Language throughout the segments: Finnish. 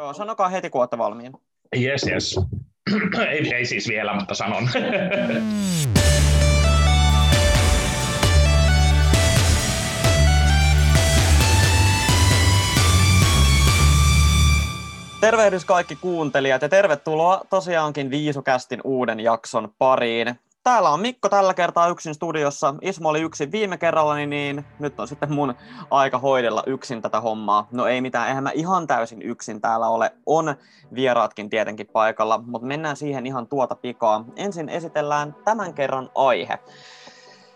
Joo, sanokaa heti, kun olette valmiin. Yes, yes. ei, ei siis vielä, mutta sanon. Tervehdys kaikki kuuntelijat ja tervetuloa tosiaankin Viisukästin uuden jakson pariin. Täällä on Mikko tällä kertaa yksin studiossa. Ismo oli yksin viime kerralla, niin, nyt on sitten mun aika hoidella yksin tätä hommaa. No ei mitään, eihän mä ihan täysin yksin täällä ole. On vieraatkin tietenkin paikalla, mutta mennään siihen ihan tuota pikaa. Ensin esitellään tämän kerran aihe.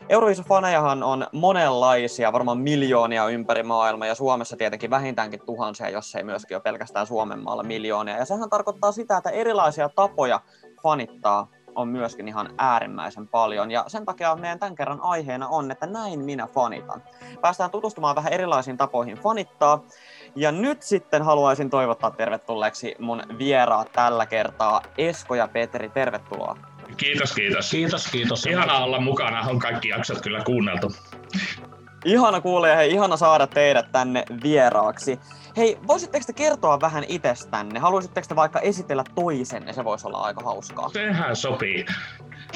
Euroviisufanejahan on monenlaisia, varmaan miljoonia ympäri maailmaa ja Suomessa tietenkin vähintäänkin tuhansia, jos ei myöskin ole pelkästään Suomen maalla miljoonia. Ja sehän tarkoittaa sitä, että erilaisia tapoja fanittaa on myöskin ihan äärimmäisen paljon. Ja sen takia meidän tämän kerran aiheena on, että näin minä fanitan. Päästään tutustumaan vähän erilaisiin tapoihin fanittaa. Ja nyt sitten haluaisin toivottaa tervetulleeksi mun vieraat tällä kertaa, Esko ja Petri, tervetuloa. Kiitos, kiitos. Kiitos, kiitos. Ihana olla mukana, on kaikki jaksot kyllä kuunneltu. Ihana kuulla ja hei, ihana saada teidät tänne vieraaksi. Hei, voisitteko te kertoa vähän itsestänne? Haluaisitteko te vaikka esitellä toisenne? Se voisi olla aika hauskaa. Sehän sopii.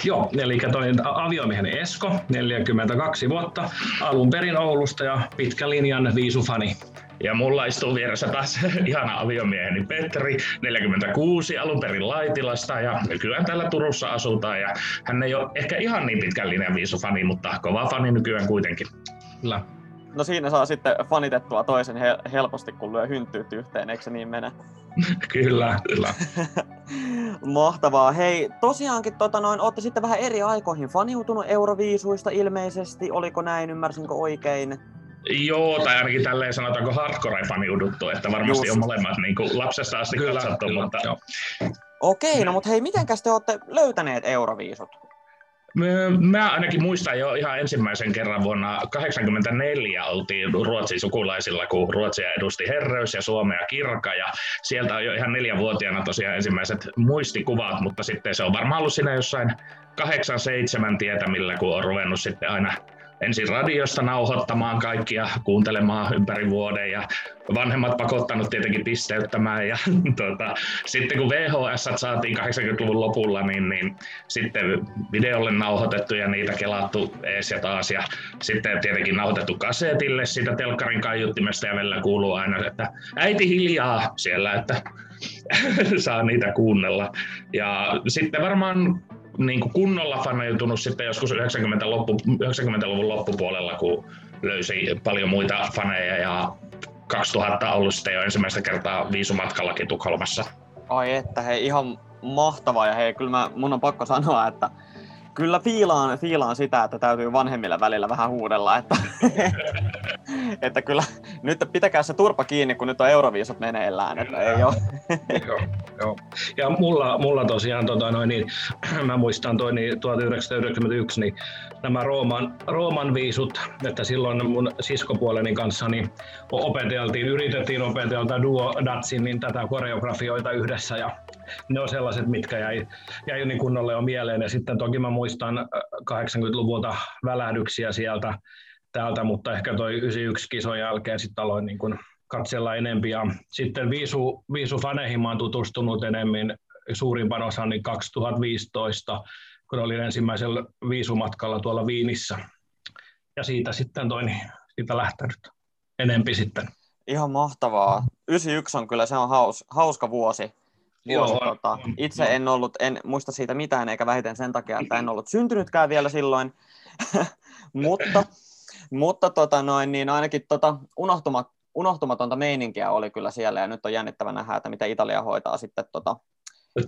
Joo, eli toin aviomieheni Esko, 42 vuotta, alun perin Oulusta ja pitkä linjan viisufani. Ja mulla istuu vieressä taas ihana aviomieheni Petri, 46, alun perin Laitilasta ja nykyään täällä Turussa asutaan. Ja hän ei ole ehkä ihan niin pitkän linjan viisufani, mutta kova fani nykyään kuitenkin. Kyllä. No siinä saa sitten fanitettua toisen helposti, kun lyö hynttyyt yhteen, eikö se niin mene? kyllä, kyllä. Mahtavaa. Hei, tosiaankin tota noin, olette sitten vähän eri aikoihin faniutunut Euroviisuista ilmeisesti. Oliko näin, ymmärsinkö oikein? Joo, tai ainakin tälleen sanotaanko hardcore-faniuduttu, että varmasti Just. on molemmat niin kuin lapsesta asti kyllä, katsottu. Kyllä, mutta... Joo. Okei, no mutta hei, mitenkäs te olette löytäneet Euroviisut? Mä ainakin muistan jo ihan ensimmäisen kerran vuonna 1984 oltiin Ruotsin sukulaisilla, kun Ruotsia edusti Herreys ja Suomea Kirka. Ja sieltä on jo ihan neljänvuotiaana tosiaan ensimmäiset muistikuvat, mutta sitten se on varmaan ollut siinä jossain kahdeksan, seitsemän tietämillä, kun on ruvennut sitten aina ensin radiosta nauhoittamaan kaikkia, kuuntelemaan ympäri vuoden ja vanhemmat pakottanut tietenkin pisteyttämään. Ja tuota, sitten kun VHS saatiin 80-luvun lopulla, niin, niin sitten videolle nauhoitettu ja niitä kelattu ees ja taas. Ja sitten tietenkin nauhoitettu kasetille siitä telkkarin kaiuttimesta ja välillä kuuluu aina, että äiti hiljaa siellä, että saa niitä kuunnella. Ja sitten varmaan niin kuin kunnolla faneutunut sitten joskus 90 loppu, 90-luvun loppupuolella, kun löysi paljon muita faneja ja 2000 ollut sitten jo ensimmäistä kertaa viisumatkallakin Tukholmassa. Ai että hei, ihan mahtavaa ja hei, kyllä mä, mun on pakko sanoa, että kyllä fiilaan, fiilaan sitä, että täytyy vanhemmille välillä vähän huudella, että, että kyllä nyt pitäkää se turpa kiinni, kun nyt on Euroviisut meneillään, että ei ole. joo, joo. Ja mulla, mulla tosiaan, tota, noin, niin, mä muistan toi, niin 1991, niin nämä Rooman, Rooman viisut, että silloin mun siskopuoleni kanssa niin opeteltiin, yritettiin opetella duo datsin, niin tätä koreografioita yhdessä ja ne on sellaiset, mitkä jäi, jäi niin kunnolle jo mieleen. Ja sitten toki mä muistan 80-luvulta äh, välähdyksiä sieltä täältä, mutta ehkä toi 91 kison jälkeen sitten aloin niin kuin katsella enempi. Ja sitten viisu, viisu faneihin mä oon tutustunut enemmän suurimpaan osaan niin 2015, kun olin ensimmäisellä viisumatkalla tuolla Viinissä. Ja siitä sitten toin siitä lähtenyt enempi sitten. Ihan mahtavaa. 91 on kyllä, se on haus, hauska vuosi vuosi. Joo, tota, itse joo. en ollut, en muista siitä mitään, eikä vähiten sen takia, että en ollut syntynytkään vielä silloin. mutta mutta tota noin, niin ainakin tota unohtuma, unohtumatonta meininkiä oli kyllä siellä, ja nyt on jännittävä nähdä, että mitä Italia hoitaa sitten tota,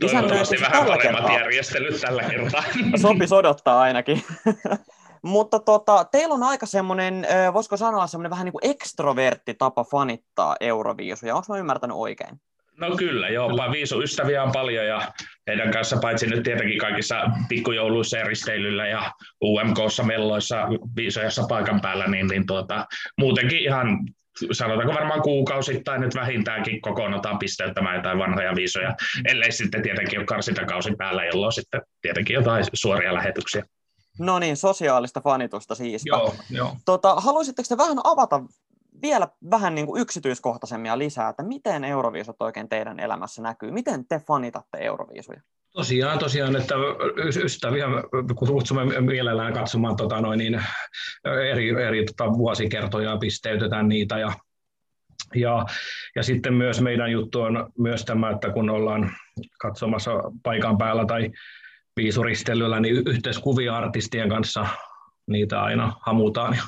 Toivottavasti vähän paremmat kertaa. järjestelyt tällä kertaa. Sopis odottaa ainakin. Mutta tota, teillä on aika semmoinen, voisiko sanoa semmoinen vähän niin kuin ekstrovertti tapa fanittaa Euroviisuja. Onko mä ymmärtänyt oikein? No kyllä, joo. Kyllä. Viisuystäviä on paljon ja heidän kanssa paitsi nyt tietenkin kaikissa pikkujouluissa ja risteilyllä ja UMKssa, melloissa, viisojassa paikan päällä, niin, niin tuota, muutenkin ihan sanotaanko varmaan kuukausittain nyt vähintäänkin kokoonnotaan pisteyttämään jotain vanhoja viisoja, ellei sitten tietenkin ole karsintakausi päällä, jolloin sitten tietenkin jotain suoria lähetyksiä. No niin, sosiaalista fanitusta siis. Joo, joo. Tota, haluaisitteko te vähän avata vielä vähän niin kuin yksityiskohtaisemmin lisää, että miten Euroviisut oikein teidän elämässä näkyy? Miten te fanitatte Euroviisuja? Tosiaan, tosiaan, että ystäviä kutsumme mielellään katsomaan tota, noin, niin, eri, eri tota, vuosikertoja, pisteytetään niitä ja ja, ja sitten myös meidän juttu on myös tämä, että kun ollaan katsomassa paikan päällä tai viisuristelyllä, niin yhteiskuvia artistien kanssa niitä aina hamutaan.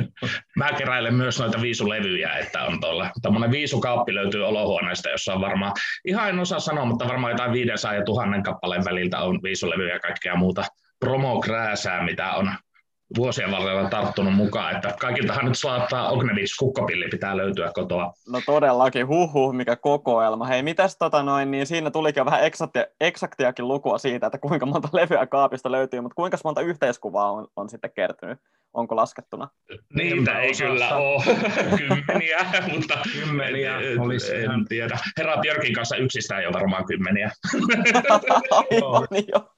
Mä keräilen myös noita viisulevyjä, että on tuolla. Tämmöinen viisukaappi löytyy olohuoneesta, jossa on varmaan, ihan en osaa sanoa, mutta varmaan jotain 500 ja 1000 kappaleen väliltä on viisulevyjä ja kaikkea muuta promokrääsää, mitä on vuosien varrella tarttunut mukaan, että kaikiltahan nyt saattaa Ognevich kukkopilli pitää löytyä kotoa. No todellakin, huhu, mikä kokoelma. Hei, mitäs tota noin, niin siinä tulikin jo vähän eksaktia, eksaktiakin lukua siitä, että kuinka monta levyä kaapista löytyy, mutta kuinka monta yhteiskuvaa on, on sitten kertynyt? Onko laskettuna? Niitä ei kyllä ole kymmeniä, mutta kymmeniä olisi en tiedä. Herra Björkin kanssa yksistään jo varmaan kymmeniä. Aivan jo.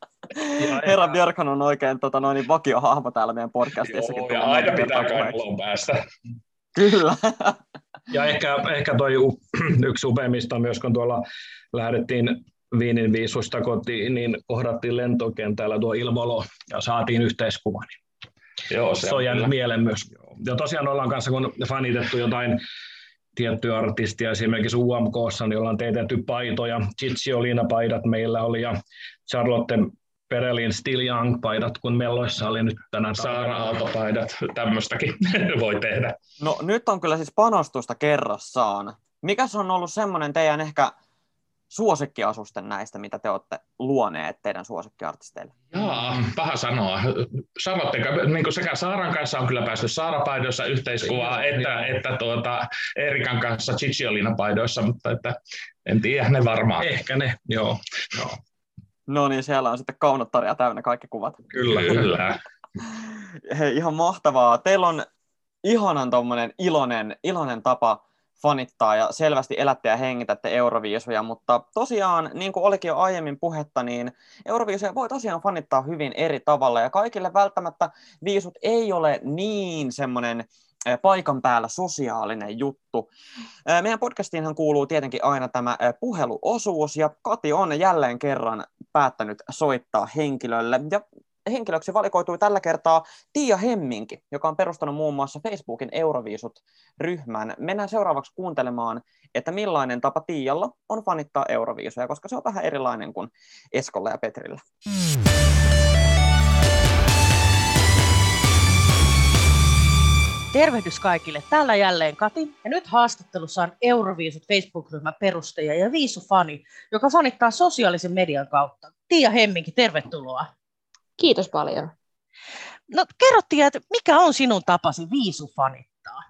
Herra Björkhan on oikein tota, noin, vakiohahmo täällä meidän podcastissakin. Joo, ja aina pitää kainaloon päästä. Kyllä. ja ehkä, ehkä toi yksi upeimmista myös, kun tuolla lähdettiin Viinin viisusta kotiin, niin kohdattiin lentokentällä tuo ilmolo ja saatiin yhteiskuva. Joo, se, se on jäänyt mieleen myös. Ja tosiaan ollaan kanssa, kun fanitettu jotain tiettyä artistia, esimerkiksi UMKssa, niin ollaan teetetty paitoja. Chichiolina-paidat meillä oli ja Charlotte Perelin Still Young-paidat, kun melloissa oli nyt tänään. Saara Aalto-paidat, tämmöistäkin voi tehdä. No nyt on kyllä siis panostusta kerrassaan. Mikä on ollut semmoinen teidän ehkä suosikkiasusten näistä, mitä te olette luoneet teidän suosikkiartisteille? Jaa, paha sanoa. Sanotteko, niin sekä Saaran kanssa on kyllä päässyt Saara-paidoissa yhteiskuvaa, että, että tuota, Erikan kanssa Chichiolina-paidoissa, mutta että, en tiedä, ne varmaan. Ehkä ne, joo. joo. No niin, siellä on sitten kaunottaria täynnä kaikki kuvat. Kyllä, kyllä. Hei, ihan mahtavaa. Teillä on ihanan tommonen iloinen, iloinen tapa fanittaa ja selvästi elätte ja hengitätte Euroviisuja, mutta tosiaan, niin kuin olikin jo aiemmin puhetta, niin Euroviisuja voi tosiaan fanittaa hyvin eri tavalla ja kaikille välttämättä viisut ei ole niin semmoinen paikan päällä sosiaalinen juttu. Meidän podcastiinhan kuuluu tietenkin aina tämä puheluosuus, ja Kati on jälleen kerran päättänyt soittaa henkilölle, ja henkilöksi valikoitui tällä kertaa Tiia Hemminki, joka on perustanut muun muassa Facebookin Euroviisut-ryhmän. Mennään seuraavaksi kuuntelemaan, että millainen tapa Tiialla on fanittaa Euroviisuja, koska se on vähän erilainen kuin Eskolla ja Petrillä. Tervehdys kaikille. Täällä jälleen Kati. Ja nyt haastattelussa on Euroviisut Facebook-ryhmän perustaja ja Viisu-fani, joka fanittaa sosiaalisen median kautta. Tiia Hemminki, tervetuloa. Kiitos paljon. No kerro Tiia, että mikä on sinun tapasi Viisu-fanittaa?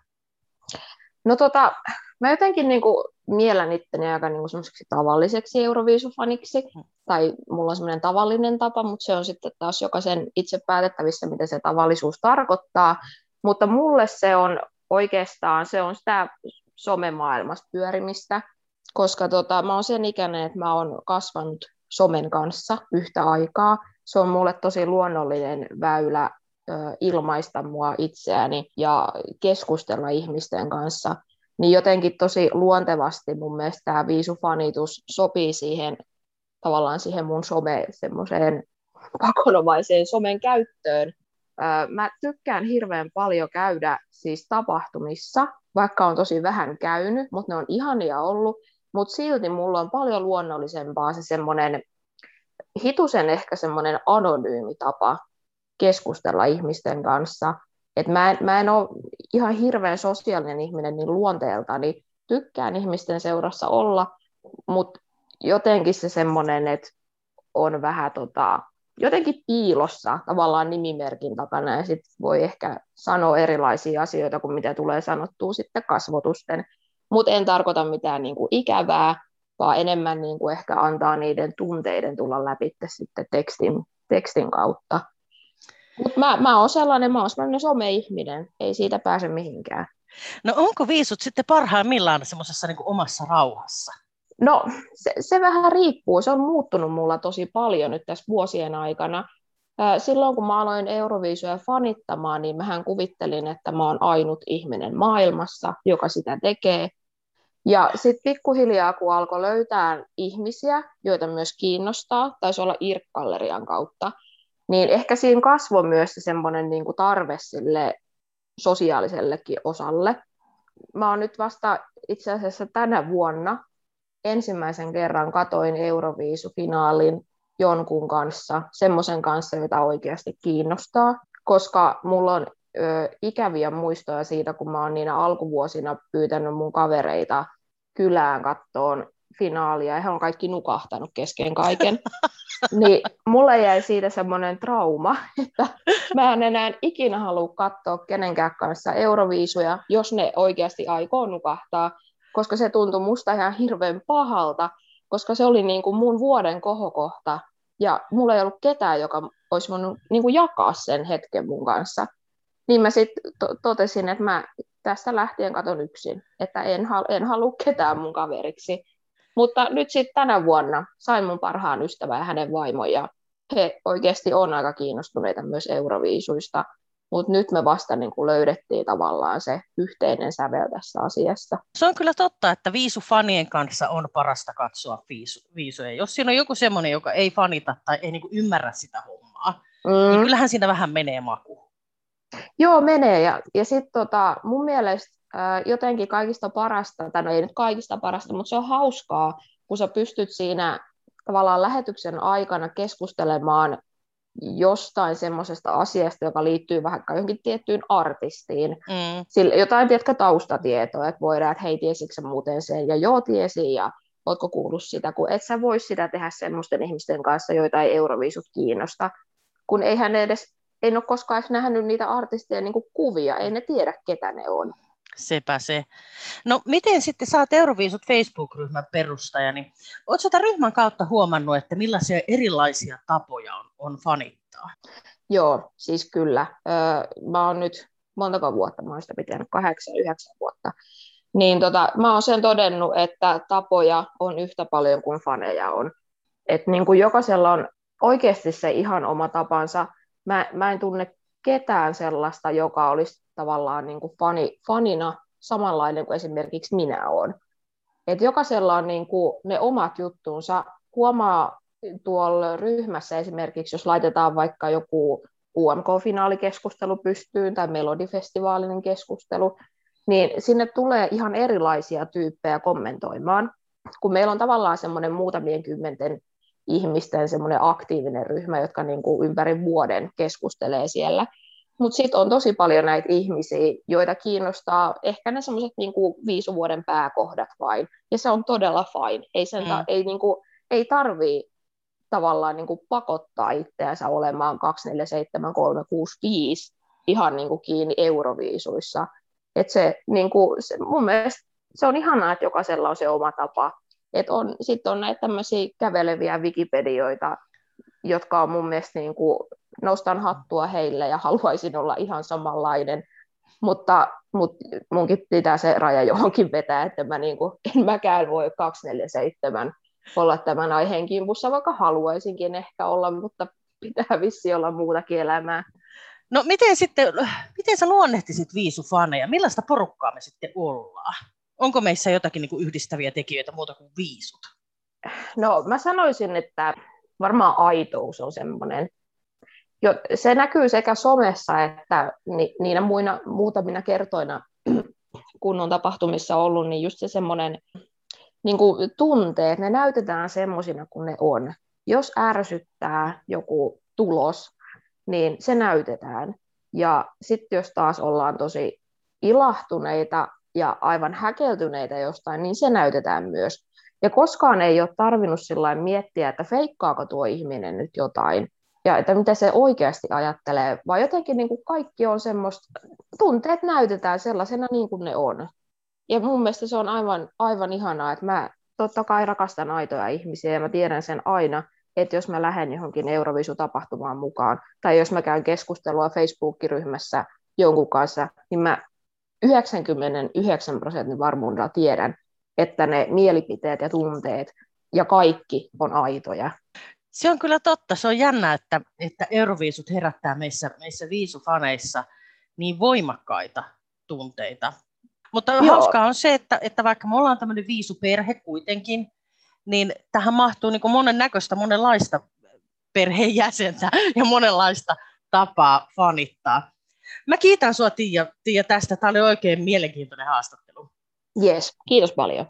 No tota, mä jotenkin niin kuin miellän itteni aika niin kuin tavalliseksi Euroviisufaniksi, mm. tai mulla on semmoinen tavallinen tapa, mutta se on sitten taas jokaisen itse päätettävissä, mitä se tavallisuus tarkoittaa. Mutta mulle se on oikeastaan, se on sitä somemaailmasta pyörimistä, koska tota, mä oon sen ikäinen, että mä oon kasvanut somen kanssa yhtä aikaa. Se on mulle tosi luonnollinen väylä ö, ilmaista mua itseäni ja keskustella ihmisten kanssa. Niin jotenkin tosi luontevasti mun mielestä tämä viisufanitus sopii siihen tavallaan siihen mun some semmoiseen pakonomaiseen somen käyttöön, Mä tykkään hirveän paljon käydä siis tapahtumissa, vaikka on tosi vähän käynyt, mutta ne on ihania ollut, mutta silti mulla on paljon luonnollisempaa se semmoinen hitusen ehkä semmoinen anonyymi tapa keskustella ihmisten kanssa. Et mä, en, mä en ole ihan hirveän sosiaalinen ihminen niin luonteelta, niin tykkään ihmisten seurassa olla, mutta jotenkin se semmoinen, että on vähän tota, jotenkin piilossa tavallaan nimimerkin takana ja sitten voi ehkä sanoa erilaisia asioita kuin mitä tulee sanottua sitten kasvotusten. Mutta en tarkoita mitään niinku ikävää, vaan enemmän niinku ehkä antaa niiden tunteiden tulla läpi sitten tekstin, tekstin kautta. Mutta mä, mä oon sellainen, mä oon sellainen some-ihminen, ei siitä pääse mihinkään. No onko viisut sitten parhaimmillaan semmoisessa niin omassa rauhassa? No se, se vähän riippuu, se on muuttunut mulla tosi paljon nyt tässä vuosien aikana. Silloin kun mä aloin Euroviisuja fanittamaan, niin mähän kuvittelin, että mä oon ainut ihminen maailmassa, joka sitä tekee. Ja sitten pikkuhiljaa, kun alkoi löytää ihmisiä, joita myös kiinnostaa, taisi olla IRK-gallerian kautta, niin ehkä siinä kasvoi myös se semmoinen niin kuin tarve sille sosiaalisellekin osalle. Mä oon nyt vasta itse asiassa tänä vuonna ensimmäisen kerran katoin Euroviisufinaalin jonkun kanssa, semmoisen kanssa, jota oikeasti kiinnostaa, koska mulla on ö, ikäviä muistoja siitä, kun mä oon niinä alkuvuosina pyytänyt mun kavereita kylään kattoon finaalia, ja he on kaikki nukahtanut kesken kaiken. niin mulle jäi siitä semmoinen trauma, että mä en enää ikinä halua katsoa kenenkään kanssa Euroviisuja, jos ne oikeasti aikoo nukahtaa, koska se tuntui musta ihan hirveän pahalta, koska se oli niin kuin mun vuoden kohokohta, ja mulla ei ollut ketään, joka olisi voinut niin kuin jakaa sen hetken mun kanssa. Niin mä sitten to- totesin, että mä tästä lähtien katon yksin, että en, hal- en halua ketään mun kaveriksi. Mutta nyt sitten tänä vuonna sain mun parhaan ystävän ja hänen vaimon, ja he oikeasti on aika kiinnostuneita myös Euroviisuista, mutta nyt me vasta niin kuin löydettiin tavallaan se yhteinen sävel tässä asiassa. Se on kyllä totta, että viisufanien kanssa on parasta katsoa viisu, viisuja. Jos siinä on joku semmoinen, joka ei fanita tai ei niin kuin ymmärrä sitä hommaa, niin mm. niin kyllähän siinä vähän menee maku. Joo, menee. Ja, ja sitten tota, mun mielestä ää, jotenkin kaikista parasta, tai no ei nyt kaikista parasta, mutta se on hauskaa, kun sä pystyt siinä tavallaan lähetyksen aikana keskustelemaan jostain semmoisesta asiasta, joka liittyy vaikka johonkin tiettyyn artistiin, mm. Sille, jotain tiedätkö, taustatietoa, että voidaan, että hei, tiesitkö muuten sen, ja joo, tiesi, ja ootko kuullut sitä, kun et sä voi sitä tehdä semmoisten ihmisten kanssa, joita ei Euroviisut kiinnosta, kun eihän edes, en ole koskaan edes nähnyt niitä artisteja niin kuvia, ei ne tiedä, ketä ne on. Sepä se. No miten sitten saat Euroviisut Facebook-ryhmän perustaja, niin oletko ryhmän kautta huomannut, että millaisia erilaisia tapoja on, on fanittaa? Joo, siis kyllä. Öö, mä oon nyt montako vuotta, mä oon sitä pitänyt, kahdeksan, yhdeksän vuotta. Niin tota, mä oon sen todennut, että tapoja on yhtä paljon kuin faneja on. Että niin kuin jokaisella on oikeasti se ihan oma tapansa. Mä, mä en tunne ketään sellaista, joka olisi tavallaan niin kuin fani, fanina samanlainen kuin esimerkiksi minä olen. Et jokaisella on niin kuin ne omat juttuunsa. Huomaa tuolla ryhmässä esimerkiksi, jos laitetaan vaikka joku UMK-finaalikeskustelu pystyyn tai Melodifestivaalinen keskustelu, niin sinne tulee ihan erilaisia tyyppejä kommentoimaan. Kun meillä on tavallaan semmoinen muutamien kymmenten ihmisten semmoinen aktiivinen ryhmä, jotka niin kuin ympäri vuoden keskustelee siellä, mutta sitten on tosi paljon näitä ihmisiä, joita kiinnostaa ehkä ne semmoiset niinku viisuvuoden pääkohdat vain. Ja se on todella fine. Ei, sen ta- mm. ei, niinku, ei tarvii tavallaan niinku pakottaa itseänsä olemaan 247365 ihan niinku kiinni euroviisuissa. Et se, niinku, se, mun mielestä se on ihanaa, että jokaisella on se oma tapa. Sitten on näitä tämmöisiä käveleviä Wikipedioita, jotka on mun mielestä niin kuin, nostan hattua heille ja haluaisin olla ihan samanlainen, mutta, mutta munkin pitää se raja johonkin vetää, että mä niin kuin, en mäkään voi 247 olla tämän aiheen kimpussa, vaikka haluaisinkin ehkä olla, mutta pitää vissi olla muutakin elämää. No miten sitten, miten sä luonnehtisit viisufaneja? Millaista porukkaa me sitten ollaan? Onko meissä jotakin niin kuin yhdistäviä tekijöitä muuta kuin viisut? No mä sanoisin, että varmaan aitous on semmoinen. Jo, se näkyy sekä somessa että ni, niinä muina, muutamina kertoina, kun on tapahtumissa ollut, niin just se semmoinen niin kuin tunteet, ne näytetään semmoisina kuin ne on. Jos ärsyttää joku tulos, niin se näytetään. Ja sitten jos taas ollaan tosi ilahtuneita ja aivan häkeltyneitä jostain, niin se näytetään myös. Ja koskaan ei ole tarvinnut miettiä, että feikkaako tuo ihminen nyt jotain, ja että mitä se oikeasti ajattelee, vaan jotenkin niin kuin kaikki on semmoista, tunteet näytetään sellaisena niin kuin ne on. Ja mun mielestä se on aivan, aivan ihanaa, että mä totta kai rakastan aitoja ihmisiä ja mä tiedän sen aina, että jos mä lähden johonkin Eurovisu-tapahtumaan mukaan, tai jos mä käyn keskustelua Facebook-ryhmässä jonkun kanssa, niin mä 99 prosentin varmuudella tiedän, että ne mielipiteet ja tunteet ja kaikki on aitoja. Se on kyllä totta. Se on jännä, että, että Euroviisut herättää meissä, meissä viisufaneissa niin voimakkaita tunteita. Mutta Joo. hauskaa on se, että, että vaikka me ollaan tämmöinen viisuperhe kuitenkin, niin tähän mahtuu niin monen näköistä, monenlaista perheenjäsentä ja monenlaista tapaa fanittaa. Mä kiitän sua Tiia, Tiia tästä. Tämä oli oikein mielenkiintoinen haastattelu. Yes, kiitos paljon.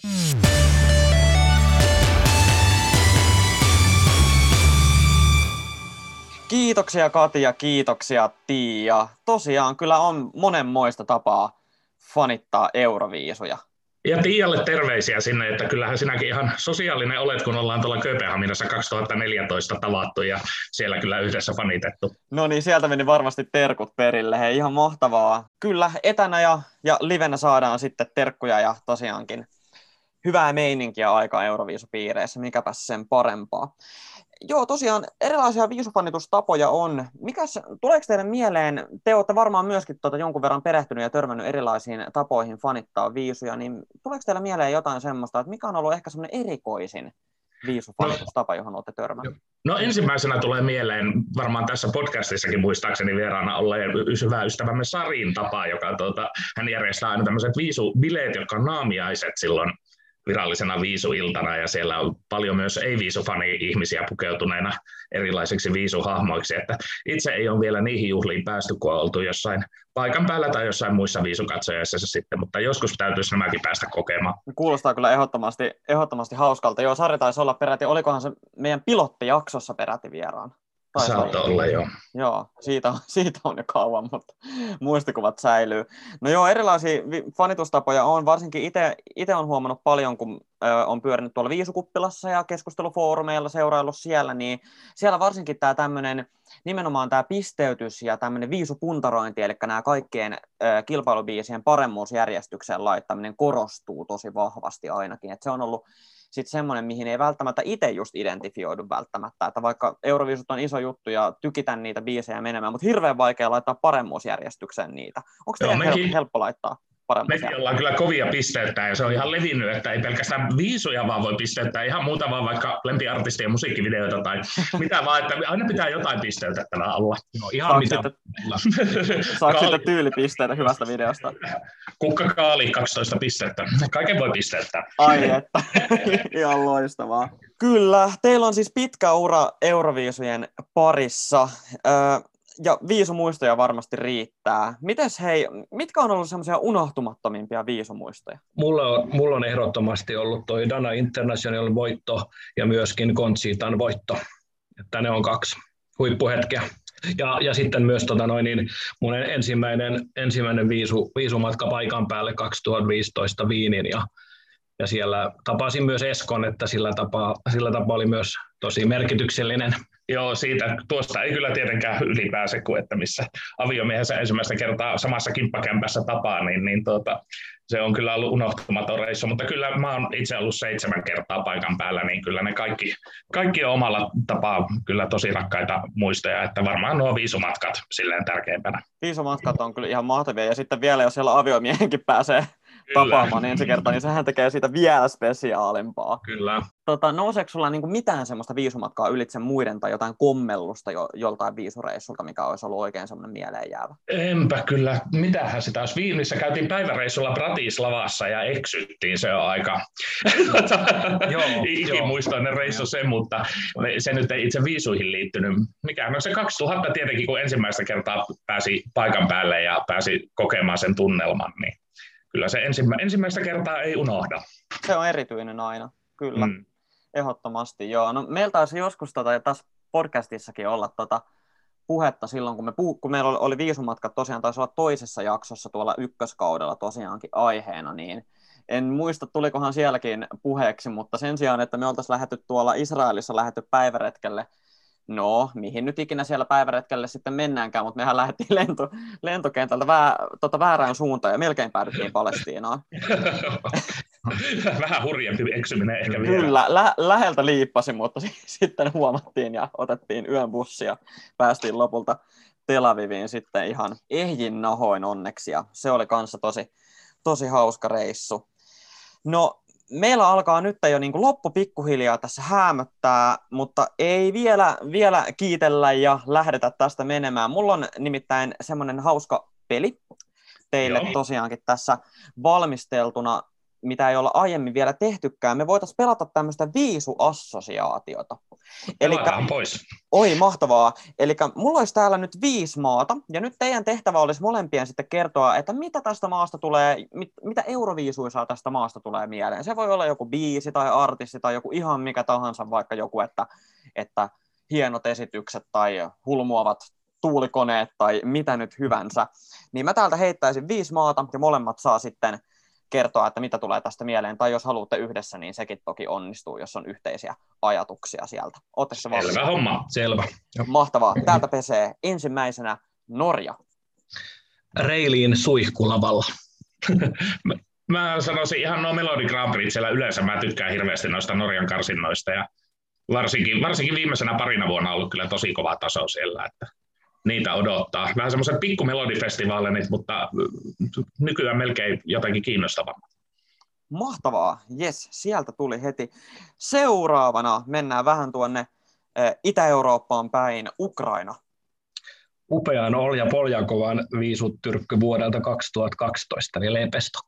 Kiitoksia Kati ja kiitoksia Tiia. Tosiaan kyllä on monenmoista tapaa fanittaa Euroviisuja. Ja Tiialle terveisiä sinne, että kyllähän sinäkin ihan sosiaalinen olet, kun ollaan tuolla Kööpenhaminassa 2014 tavattu ja siellä kyllä yhdessä fanitettu. No niin, sieltä meni varmasti terkut perille. Hei, ihan mahtavaa. Kyllä, etänä ja, ja livenä saadaan sitten terkkuja ja tosiaankin hyvää meininkiä aikaa Euroviisupiireissä, mikäpäs sen parempaa. Joo, tosiaan erilaisia viisufanitustapoja on. Mikäs, tuleeko teille mieleen, te olette varmaan myöskin tuota jonkun verran perehtynyt ja törmännyt erilaisiin tapoihin fanittaa viisuja, niin tuleeko teille mieleen jotain semmoista, että mikä on ollut ehkä semmoinen erikoisin viisufanitustapa, johon olette törmänneet? No ensimmäisenä tulee mieleen, varmaan tässä podcastissakin muistaakseni vieraana olleen hyvä ystävämme Sarin tapa, joka tuota, hän järjestää aina tämmöiset viisubileet, jotka on naamiaiset silloin virallisena viisuiltana ja siellä on paljon myös ei-viisufani-ihmisiä pukeutuneena erilaisiksi viisuhahmoiksi, että itse ei ole vielä niihin juhliin päästy, kun on oltu jossain paikan päällä tai jossain muissa viisukatsojissa sitten, mutta joskus täytyisi nämäkin päästä kokemaan. Kuulostaa kyllä ehdottomasti, ehdottomasti hauskalta. Joo, Sari taisi olla peräti, olikohan se meidän pilottijaksossa peräti vieraan? Saattaa olla, joo. Joo, siitä, siitä on jo kauan, mutta muistikuvat säilyy. No joo, erilaisia fanitustapoja on, varsinkin itse on huomannut paljon, kun ö, on pyörinyt tuolla Viisukuppilassa ja keskustelufoorumeilla seuraillut siellä, niin siellä varsinkin tämä tämmöinen, nimenomaan tämä pisteytys ja tämmöinen viisupuntarointi, eli nämä kaikkien ö, kilpailubiisien paremmuusjärjestykseen laittaminen korostuu tosi vahvasti ainakin, että se on ollut sitten semmoinen, mihin ei välttämättä itse just identifioidu välttämättä, että vaikka Euroviisut on iso juttu ja tykitän niitä biisejä menemään, mutta hirveän vaikea laittaa paremmuusjärjestykseen niitä. Onko teidän mekin, helppo laittaa Mekin ollaan kyllä kovia pisteyttää ja se on ihan levinnyt, että ei pelkästään viisuja vaan voi pisteyttää, ihan muuta vaan vaikka lempiartistien musiikkivideoita tai mitä vaan, että aina pitää jotain pisteytettävää olla. No, ihan Saako mitä. Sitten, saako sitten tyylipisteitä hyvästä videosta? Kukka Kaali 12 pistettä. Kaiken voi pisteyttää. Ai että, ihan loistavaa. Kyllä, teillä on siis pitkä ura Euroviisujen parissa ja viisumuistoja varmasti riittää. Mites hei, mitkä on ollut semmoisia unohtumattomimpia viisumuistoja? Mulla on, mulla on ehdottomasti ollut toi Dana International voitto ja myöskin Conchitan voitto. Että ne on kaksi huippuhetkeä. Ja, ja sitten myös tota noin, niin mun ensimmäinen, ensimmäinen viisu, viisumatka paikan päälle 2015 Viinin ja, ja siellä tapasin myös Eskon, että sillä tapaa, sillä tapaa oli myös tosi merkityksellinen Joo, siitä, tuosta ei kyllä tietenkään ylipääse, kuin että missä aviomiehensä ensimmäistä kertaa samassa kimppakämpässä tapaa, niin, niin tuota, se on kyllä ollut unohtumaton reissu, mutta kyllä mä oon itse ollut seitsemän kertaa paikan päällä, niin kyllä ne kaikki, kaikki on omalla tapaa kyllä tosi rakkaita muistoja, että varmaan nuo viisumatkat silleen tärkeimpänä. Viisumatkat on kyllä ihan mahtavia, ja sitten vielä jos siellä aviomiehenkin pääsee tapaamaan niin ensi kertaa, niin sehän tekee siitä vielä spesiaalimpaa. Kyllä. Tota, nouseeko sulla niin mitään semmoista viisumatkaa ylitse muiden tai jotain kommellusta jo, joltain viisureissulta, mikä olisi ollut oikein semmoinen mieleen jäävä? Enpä kyllä. Mitähän sitä olisi? Viinissä käytiin päiväreissulla Bratislavassa ja eksyttiin se on aika ikimuistoinen reissu se, mutta se nyt ei itse viisuihin liittynyt. Mikä no se 2000 tietenkin, kun ensimmäistä kertaa pääsi paikan päälle ja pääsi kokemaan sen tunnelman, niin kyllä se ensimmä, ensimmäistä kertaa ei unohda. Se on erityinen aina, kyllä. Mm. Ehdottomasti, joo. No, meillä taisi joskus tota, tässä podcastissakin olla tota, puhetta silloin, kun, me puhu, kun meillä oli, oli viisumatka tosiaan taisi olla toisessa jaksossa tuolla ykköskaudella tosiaankin aiheena, niin en muista, tulikohan sielläkin puheeksi, mutta sen sijaan, että me oltaisiin lähetty tuolla Israelissa lähetty päiväretkelle no, mihin nyt ikinä siellä päiväretkelle sitten mennäänkään, mutta mehän lähdettiin lento, lentokentältä vää, tota väärään suuntaan ja melkein päädyttiin Palestiinaan. Vähän hurjempi eksyminen ehkä vielä. Kyllä, lä- läheltä liippasi, mutta sitten huomattiin ja otettiin yön bussia. Päästiin lopulta Tel Aviviin sitten ihan ehjin nahoin onneksi ja se oli kanssa tosi, tosi hauska reissu. No, meillä alkaa nyt jo niin kuin loppu pikkuhiljaa tässä hämöttää, mutta ei vielä, vielä kiitellä ja lähdetä tästä menemään. Mulla on nimittäin semmoinen hauska peli teille Joo. tosiaankin tässä valmisteltuna mitä ei olla aiemmin vielä tehtykään, me voitaisiin pelata tämmöistä viisuassosiaatiota. Eli pois. Oi, mahtavaa. Eli mulla olisi täällä nyt viisi maata, ja nyt teidän tehtävä olisi molempien sitten kertoa, että mitä tästä maasta tulee, mit, mitä euroviisuisaa tästä maasta tulee mieleen. Se voi olla joku biisi tai artisti tai joku ihan mikä tahansa, vaikka joku, että, että hienot esitykset tai hulmuavat tuulikoneet tai mitä nyt hyvänsä. Niin mä täältä heittäisin viisi maata, ja molemmat saa sitten kertoa, että mitä tulee tästä mieleen, tai jos haluatte yhdessä, niin sekin toki onnistuu, jos on yhteisiä ajatuksia sieltä. Oletteko se valmis? Selvä homma, selvä. Mahtavaa. Täältä pesee ensimmäisenä Norja. Reiliin suihkulavalla. mä sanoisin ihan nuo Melodi Grand Prixillä yleensä mä tykkään hirveästi noista Norjan karsinnoista ja varsinkin, varsinkin viimeisenä parina vuonna on ollut kyllä tosi kova taso siellä, että niitä odottaa. Vähän semmoiset pikkumelodifestivaalit, mutta nykyään melkein jotenkin kiinnostavammat. Mahtavaa, yes, sieltä tuli heti. Seuraavana mennään vähän tuonne Itä-Eurooppaan päin, Ukraina. Upean Olja Poljakovan viisuttyrkky vuodelta 2012, eli Lepestok.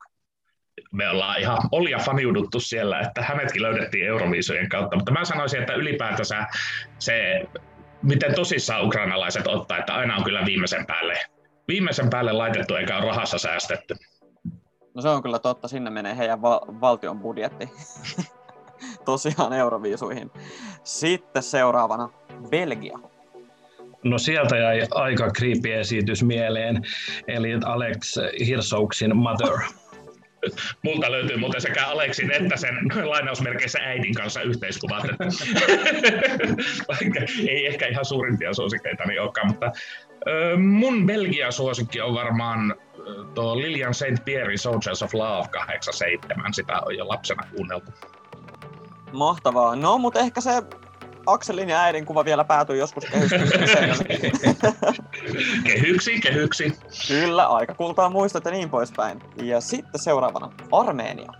Me ollaan ihan Olja faniuduttu siellä, että hänetkin löydettiin Euroviisujen kautta, mutta mä sanoisin, että ylipäätänsä se miten tosissaan ukrainalaiset ottaa, että aina on kyllä viimeisen päälle, viimeisen päälle laitettu eikä ole rahassa säästetty. No se on kyllä totta, sinne menee heidän va- valtion budjetti. Tosiaan euroviisuihin. Sitten seuraavana Belgia. No sieltä jäi aika creepy esitys mieleen, eli Alex Hirsouksin Mother. Multa löytyy muuten sekä Aleksin että sen lainausmerkeissä äidin kanssa yhteiskuvat. Vaikka ei ehkä ihan suurimpia suosikeita niin olekaan, mutta mun Belgia-suosikki on varmaan tuo Lilian St. Pierre Soldiers of Love 87. Sitä on jo lapsena kuunneltu. Mahtavaa. No, mutta ehkä se Akselin ja äidin kuva vielä päätyy joskus kehykseen. kehyksi, kehyksi. Kyllä, aika kultaa muistot ja niin poispäin. Ja sitten seuraavana Armeenia.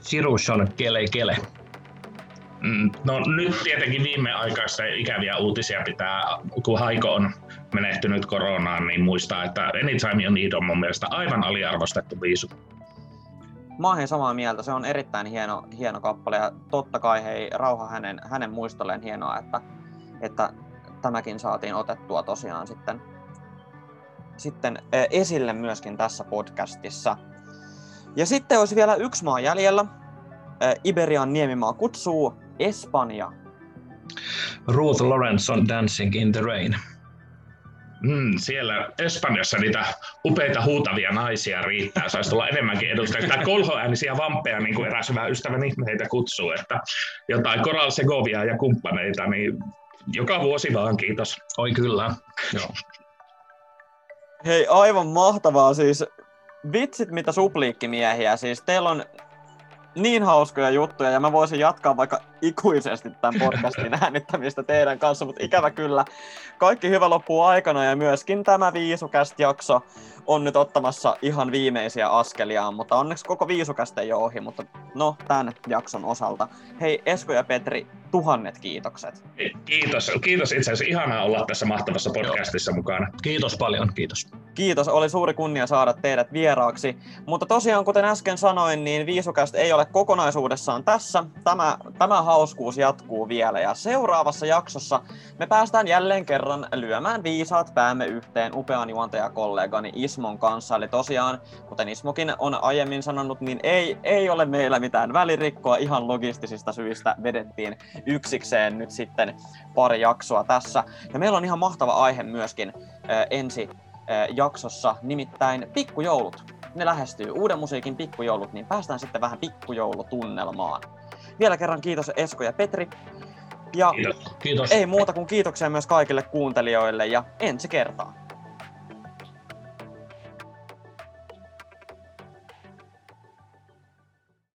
Sirushon kele kele. Mm, no nyt tietenkin viimeaikaista ikäviä uutisia pitää, kun Haiko on menehtynyt koronaan, niin muistaa, että Anytime on mun mielestä aivan aliarvostettu biisu. Mä oon samaa mieltä, se on erittäin hieno, hieno kappale ja totta kai hei, rauha hänen, hänen muistolleen hienoa, että, että tämäkin saatiin otettua tosiaan sitten, sitten esille myöskin tässä podcastissa. Ja sitten olisi vielä yksi maa jäljellä. Iberian niemimaa kutsuu Espanja. Ruth Lawrence on Dancing in the Rain. Mm, siellä Espanjassa niitä upeita huutavia naisia riittää. Saisi tulla enemmänkin edustajia. Tai kolhoäänisiä vampeja, niin kuin eräs hyvä ystäväni heitä kutsuu. Että jotain Coral Segovia ja kumppaneita, niin joka vuosi vaan, kiitos. Oi kyllä. Joo. Hei, aivan mahtavaa. Siis vitsit mitä supliikkimiehiä. Siis teillä on niin hauskoja juttuja ja mä voisin jatkaa vaikka ikuisesti tämän podcastin äänittämistä teidän kanssa, mutta ikävä kyllä kaikki hyvä loppuu aikana ja myöskin tämä viisukäst jakso on nyt ottamassa ihan viimeisiä askeliaan, mutta onneksi koko viisukästä ei ole ohi, mutta no tämän jakson osalta. Hei Esko ja Petri, tuhannet kiitokset. Kiitos, kiitos itse asiassa. Ihanaa olla tässä mahtavassa podcastissa Joo. mukana. Kiitos paljon, kiitos. Kiitos, oli suuri kunnia saada teidät vieraaksi. Mutta tosiaan, kuten äsken sanoin, niin Viisukästä ei ole kokonaisuudessaan tässä. Tämä, tämä hauskuus jatkuu vielä ja seuraavassa jaksossa me päästään jälleen kerran lyömään viisaat päämme yhteen upean juontajakollegani Ismon kanssa. Eli tosiaan, kuten Ismokin on aiemmin sanonut, niin ei, ei ole meillä mitään välirikkoa. Ihan logistisista syistä vedettiin yksikseen nyt sitten pari jaksoa tässä. Ja meillä on ihan mahtava aihe myöskin äh, ensi äh, jaksossa, nimittäin pikkujoulut. Ne lähestyy uuden musiikin pikkujoulut, niin päästään sitten vähän pikkujoulutunnelmaan. Vielä kerran kiitos Esko ja Petri. Ja kiitos. kiitos. ei muuta kuin kiitoksia myös kaikille kuuntelijoille ja ensi kertaan.